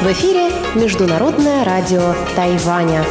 В эфире Международное радио Тайваня.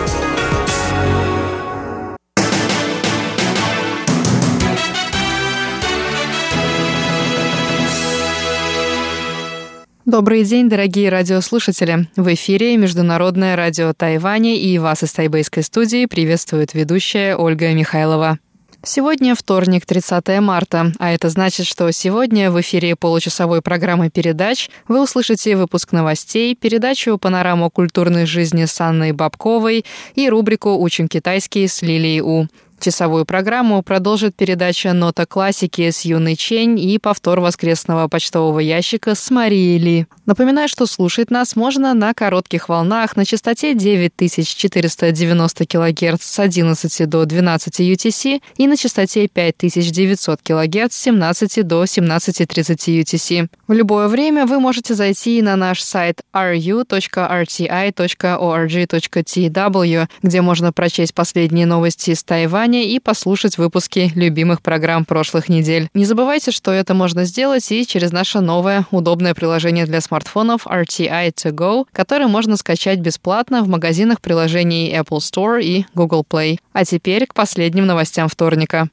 Добрый день, дорогие радиослушатели! В эфире Международное радио Тайваня и вас из тайбэйской студии приветствует ведущая Ольга Михайлова. Сегодня вторник, 30 марта, а это значит, что сегодня в эфире получасовой программы передач вы услышите выпуск новостей, передачу «Панорама культурной жизни» с Анной Бабковой и рубрику «Учим китайский» с Лилией У. Часовую программу продолжит передача «Нота классики» с Юной Чень и повтор воскресного почтового ящика с Марией Ли. Напоминаю, что слушать нас можно на коротких волнах на частоте 9490 кГц с 11 до 12 UTC и на частоте 5900 кГц с 17 до 17.30 UTC. В любое время вы можете зайти на наш сайт ru.rti.org.tw, где можно прочесть последние новости из Тайваня внимание и послушать выпуски любимых программ прошлых недель. Не забывайте, что это можно сделать и через наше новое удобное приложение для смартфонов RTI To Go, которое можно скачать бесплатно в магазинах приложений Apple Store и Google Play. А теперь к последним новостям вторника.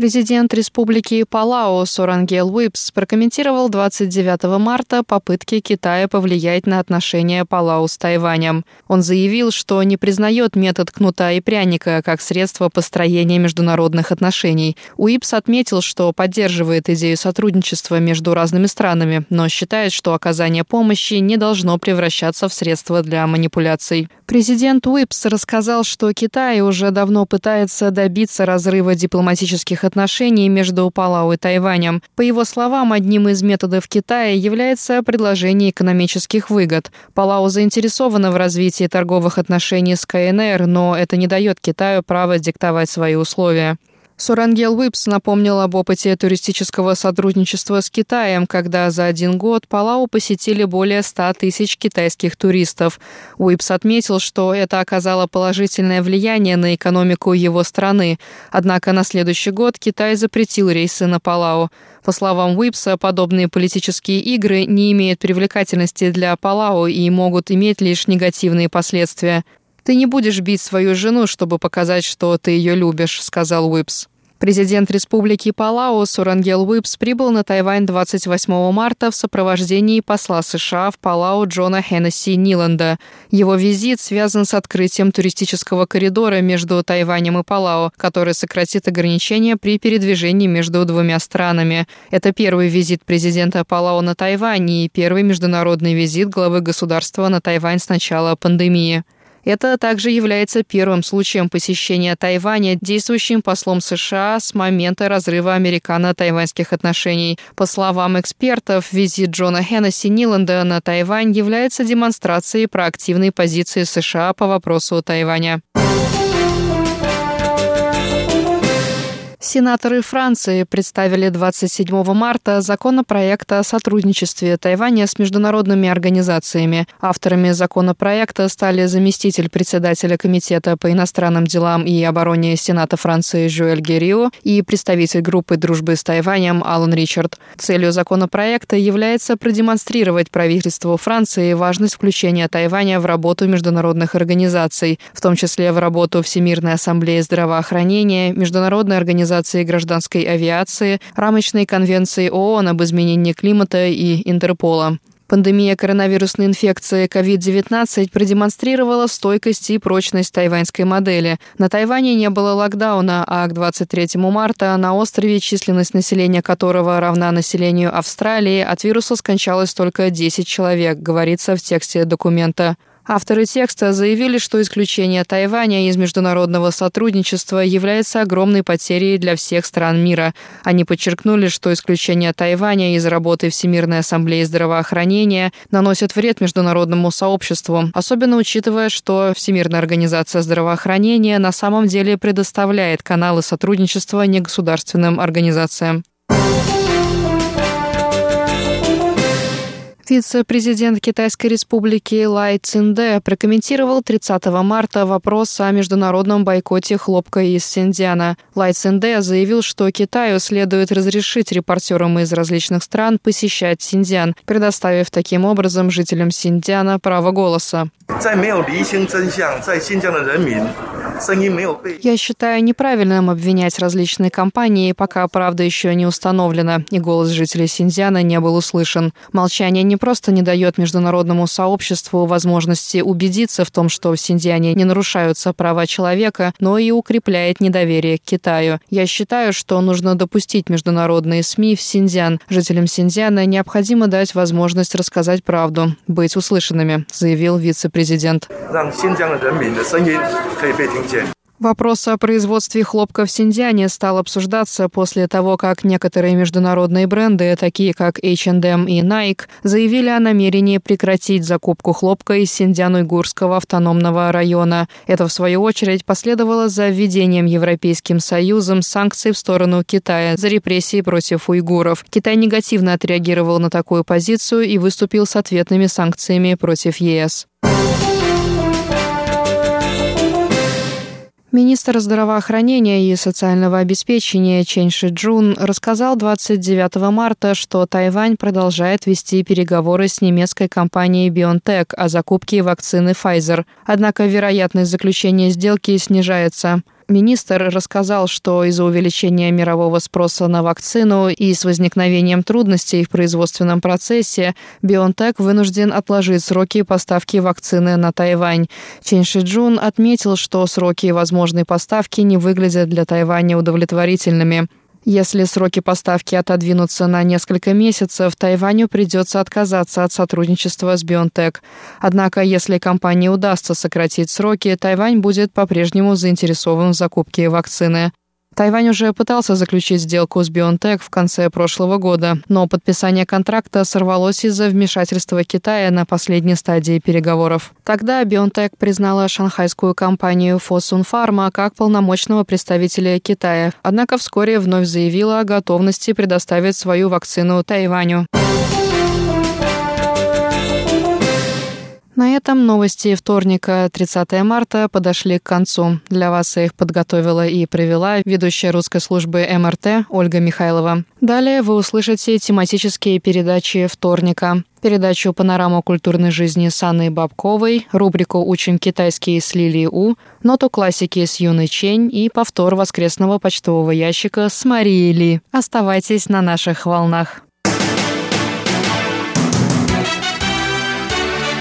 Президент Республики Палау Сорангел Уипс прокомментировал 29 марта попытки Китая повлиять на отношения Палау с Тайванем. Он заявил, что не признает метод кнута и пряника как средство построения международных отношений. Уипс отметил, что поддерживает идею сотрудничества между разными странами, но считает, что оказание помощи не должно превращаться в средство для манипуляций. Президент Уипс рассказал, что Китай уже давно пытается добиться разрыва дипломатических отношений между Палау и Тайванем. По его словам, одним из методов Китая является предложение экономических выгод. Палау заинтересована в развитии торговых отношений с КНР, но это не дает Китаю права диктовать свои условия. Сурангел Уипс напомнил об опыте туристического сотрудничества с Китаем, когда за один год Палау посетили более 100 тысяч китайских туристов. Уипс отметил, что это оказало положительное влияние на экономику его страны. Однако на следующий год Китай запретил рейсы на Палау. По словам Уипса, подобные политические игры не имеют привлекательности для Палау и могут иметь лишь негативные последствия. «Ты не будешь бить свою жену, чтобы показать, что ты ее любишь», — сказал Уипс. Президент Республики Палау Сурангел Уипс прибыл на Тайвань 28 марта в сопровождении посла США в Палау Джона Хеннесси Ниланда. Его визит связан с открытием туристического коридора между Тайванем и Палау, который сократит ограничения при передвижении между двумя странами. Это первый визит президента Палау на Тайвань и первый международный визит главы государства на Тайвань с начала пандемии. Это также является первым случаем посещения Тайваня действующим послом США с момента разрыва американо-тайваньских отношений. По словам экспертов, визит Джона Хеннесси Ниланда на Тайвань является демонстрацией проактивной позиции США по вопросу Тайваня. Сенаторы Франции представили 27 марта законопроект о сотрудничестве Тайваня с международными организациями. Авторами законопроекта стали заместитель председателя Комитета по иностранным делам и обороне Сената Франции Жюэль Герио и представитель группы дружбы с Тайванем Алан Ричард. Целью законопроекта является продемонстрировать правительству Франции важность включения Тайваня в работу международных организаций, в том числе в работу Всемирной ассамблеи здравоохранения, Международной организации Организации гражданской авиации, рамочной конвенции ООН об изменении климата и Интерпола. Пандемия коронавирусной инфекции COVID-19 продемонстрировала стойкость и прочность тайваньской модели. На Тайване не было локдауна, а к 23 марта на острове, численность населения которого равна населению Австралии, от вируса скончалось только 10 человек, говорится в тексте документа. Авторы текста заявили, что исключение Тайваня из международного сотрудничества является огромной потерей для всех стран мира. Они подчеркнули, что исключение Тайваня из работы Всемирной ассамблеи здравоохранения наносит вред международному сообществу, особенно учитывая, что Всемирная организация здравоохранения на самом деле предоставляет каналы сотрудничества негосударственным организациям. Вице-президент Китайской республики Лай Цинде прокомментировал 30 марта вопрос о международном бойкоте хлопка из Синдиана. Лай Цинде заявил, что Китаю следует разрешить репортерам из различных стран посещать Синдиан, предоставив таким образом жителям Синдиана право голоса. Я считаю неправильным обвинять различные компании, пока правда еще не установлена, и голос жителей Синьцзяна не был услышан. Молчание не просто не дает международному сообществу возможности убедиться в том, что в Синьцзяне не нарушаются права человека, но и укрепляет недоверие к Китаю. Я считаю, что нужно допустить международные СМИ в Синьцзян. Жителям Синьцзяна необходимо дать возможность рассказать правду, быть услышанными, заявил вице-президент. Вопрос о производстве хлопка в Синдиане стал обсуждаться после того, как некоторые международные бренды, такие как H&M и Nike, заявили о намерении прекратить закупку хлопка из Синдиан-Уйгурского автономного района. Это, в свою очередь, последовало за введением Европейским Союзом санкций в сторону Китая за репрессии против уйгуров. Китай негативно отреагировал на такую позицию и выступил с ответными санкциями против ЕС. Министр здравоохранения и социального обеспечения Чен Шиджун рассказал 29 марта, что Тайвань продолжает вести переговоры с немецкой компанией BioNTech о закупке вакцины Pfizer. Однако вероятность заключения сделки снижается. Министр рассказал, что из-за увеличения мирового спроса на вакцину и с возникновением трудностей в производственном процессе BioNTech вынужден отложить сроки поставки вакцины на Тайвань. Чен Шиджун отметил, что сроки возможной поставки не выглядят для Тайваня удовлетворительными. Если сроки поставки отодвинутся на несколько месяцев, Тайваню придется отказаться от сотрудничества с BioNTech. Однако, если компании удастся сократить сроки, Тайвань будет по-прежнему заинтересован в закупке вакцины. Тайвань уже пытался заключить сделку с BioNTech в конце прошлого года, но подписание контракта сорвалось из-за вмешательства Китая на последней стадии переговоров. Тогда BioNTech признала шанхайскую компанию Fosun Pharma как полномочного представителя Китая, однако вскоре вновь заявила о готовности предоставить свою вакцину Тайваню. На этом новости вторника, 30 марта, подошли к концу. Для вас их подготовила и провела ведущая русской службы МРТ Ольга Михайлова. Далее вы услышите тематические передачи вторника. Передачу «Панорама культурной жизни» с Анной Бабковой, рубрику «Учим китайский» с Лилией У, ноту классики с Юной Чень и повтор воскресного почтового ящика с Марией Ли. Оставайтесь на наших волнах.